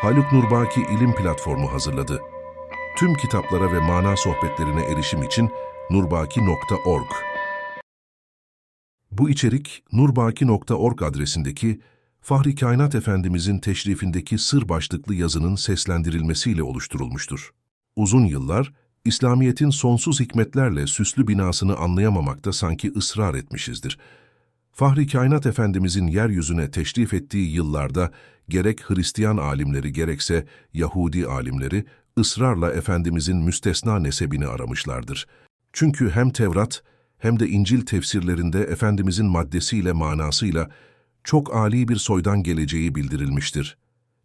Haluk Nurbaki İlim Platformu hazırladı. Tüm kitaplara ve mana sohbetlerine erişim için nurbaki.org. Bu içerik nurbaki.org adresindeki Fahri Kainat Efendimizin teşrifindeki sır başlıklı yazının seslendirilmesiyle oluşturulmuştur. Uzun yıllar İslamiyet'in sonsuz hikmetlerle süslü binasını anlayamamakta sanki ısrar etmişizdir. Fahri Kainat Efendimizin yeryüzüne teşrif ettiği yıllarda gerek Hristiyan alimleri gerekse Yahudi alimleri ısrarla Efendimizin müstesna nesebini aramışlardır. Çünkü hem Tevrat hem de İncil tefsirlerinde Efendimizin maddesiyle manasıyla çok âli bir soydan geleceği bildirilmiştir.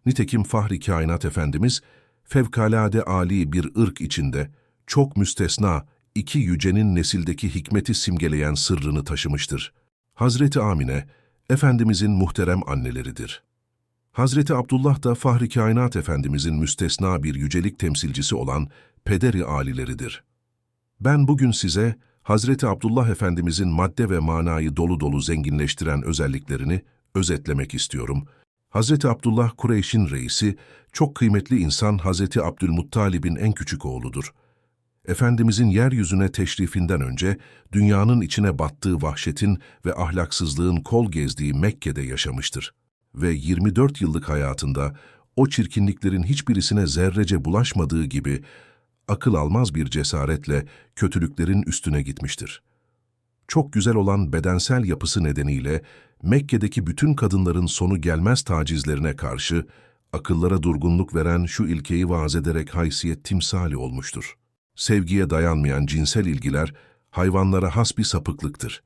Nitekim Fahri Kainat Efendimiz, fevkalade âli bir ırk içinde, çok müstesna, iki yücenin nesildeki hikmeti simgeleyen sırrını taşımıştır. Hazreti Amine, Efendimizin muhterem anneleridir. Hazreti Abdullah da Fahri Kainat Efendimizin müstesna bir yücelik temsilcisi olan pederi alileridir. Ben bugün size Hazreti Abdullah Efendimizin madde ve manayı dolu dolu zenginleştiren özelliklerini özetlemek istiyorum. Hazreti Abdullah Kureyş'in reisi, çok kıymetli insan Hazreti Abdülmuttalib'in en küçük oğludur. Efendimizin yeryüzüne teşrifinden önce dünyanın içine battığı vahşetin ve ahlaksızlığın kol gezdiği Mekke'de yaşamıştır. Ve 24 yıllık hayatında o çirkinliklerin hiçbirisine zerrece bulaşmadığı gibi akıl almaz bir cesaretle kötülüklerin üstüne gitmiştir. Çok güzel olan bedensel yapısı nedeniyle Mekke'deki bütün kadınların sonu gelmez tacizlerine karşı akıllara durgunluk veren şu ilkeyi vaaz ederek haysiyet timsali olmuştur. Sevgiye dayanmayan cinsel ilgiler hayvanlara has bir sapıklıktır.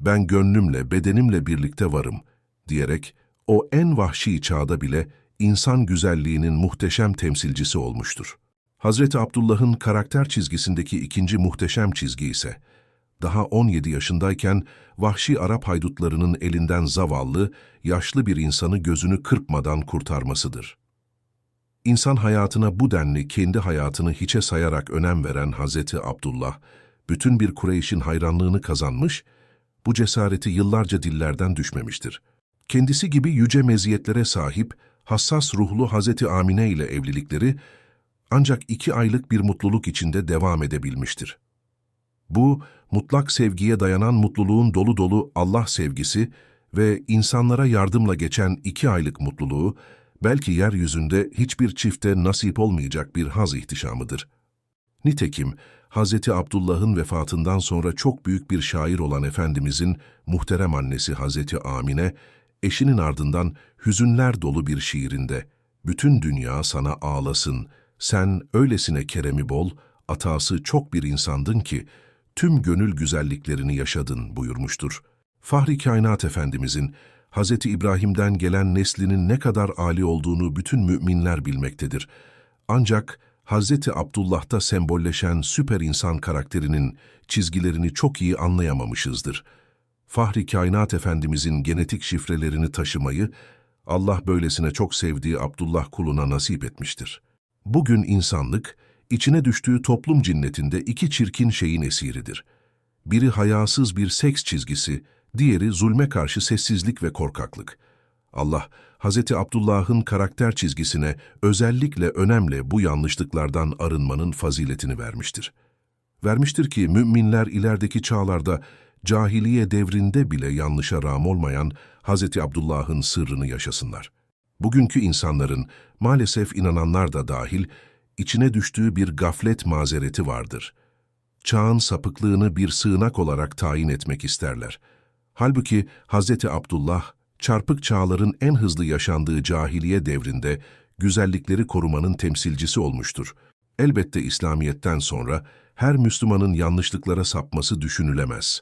Ben gönlümle, bedenimle birlikte varım diyerek o en vahşi çağda bile insan güzelliğinin muhteşem temsilcisi olmuştur. Hazreti Abdullah'ın karakter çizgisindeki ikinci muhteşem çizgi ise, daha 17 yaşındayken vahşi Arap haydutlarının elinden zavallı, yaşlı bir insanı gözünü kırpmadan kurtarmasıdır. İnsan hayatına bu denli kendi hayatını hiçe sayarak önem veren Hazreti Abdullah, bütün bir Kureyş'in hayranlığını kazanmış, bu cesareti yıllarca dillerden düşmemiştir. Kendisi gibi yüce meziyetlere sahip, hassas ruhlu Hazreti Amine ile evlilikleri, ancak iki aylık bir mutluluk içinde devam edebilmiştir. Bu, mutlak sevgiye dayanan mutluluğun dolu dolu Allah sevgisi ve insanlara yardımla geçen iki aylık mutluluğu, belki yeryüzünde hiçbir çifte nasip olmayacak bir haz ihtişamıdır. Nitekim, Hz. Abdullah'ın vefatından sonra çok büyük bir şair olan Efendimizin muhterem annesi Hz. Amine, eşinin ardından hüzünler dolu bir şiirinde, bütün dünya sana ağlasın, sen öylesine keremi bol, atası çok bir insandın ki, tüm gönül güzelliklerini yaşadın buyurmuştur. Fahri Kainat Efendimizin, Hz. İbrahim'den gelen neslinin ne kadar âli olduğunu bütün müminler bilmektedir. Ancak Hz. Abdullah'ta sembolleşen süper insan karakterinin çizgilerini çok iyi anlayamamışızdır. Fahri Kainat Efendimizin genetik şifrelerini taşımayı, Allah böylesine çok sevdiği Abdullah kuluna nasip etmiştir. Bugün insanlık, içine düştüğü toplum cinnetinde iki çirkin şeyin esiridir. Biri hayasız bir seks çizgisi, diğeri zulme karşı sessizlik ve korkaklık. Allah, Hz. Abdullah'ın karakter çizgisine özellikle önemli bu yanlışlıklardan arınmanın faziletini vermiştir. Vermiştir ki müminler ilerideki çağlarda cahiliye devrinde bile yanlışa rağm olmayan Hz. Abdullah'ın sırrını yaşasınlar. Bugünkü insanların, maalesef inananlar da dahil, içine düştüğü bir gaflet mazereti vardır. Çağın sapıklığını bir sığınak olarak tayin etmek isterler. Halbuki Hz. Abdullah, çarpık çağların en hızlı yaşandığı cahiliye devrinde güzellikleri korumanın temsilcisi olmuştur. Elbette İslamiyet'ten sonra her Müslümanın yanlışlıklara sapması düşünülemez.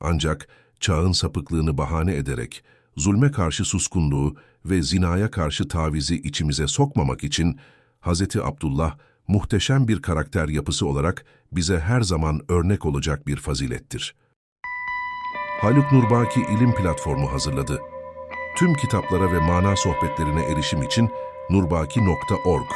Ancak çağın sapıklığını bahane ederek, zulme karşı suskunluğu ve zinaya karşı tavizi içimize sokmamak için Hz. Abdullah muhteşem bir karakter yapısı olarak bize her zaman örnek olacak bir fazilettir. Haluk Nurbaki İlim Platformu hazırladı. Tüm kitaplara ve mana sohbetlerine erişim için nurbaki.org